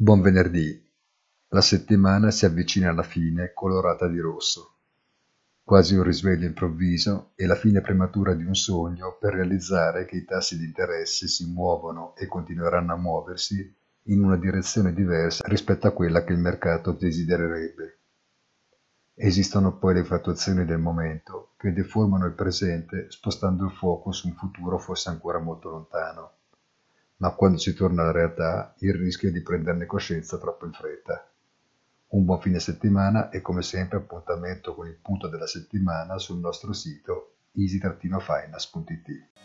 Buon venerdì. La settimana si avvicina alla fine colorata di rosso. Quasi un risveglio improvviso e la fine prematura di un sogno per realizzare che i tassi di interesse si muovono e continueranno a muoversi in una direzione diversa rispetto a quella che il mercato desidererebbe. Esistono poi le fluttuazioni del momento che deformano il presente spostando il fuoco su un futuro forse ancora molto lontano ma quando si torna alla realtà il rischio è di prenderne coscienza troppo in fretta. Un buon fine settimana e come sempre appuntamento con il punto della settimana sul nostro sito easy-finance.it.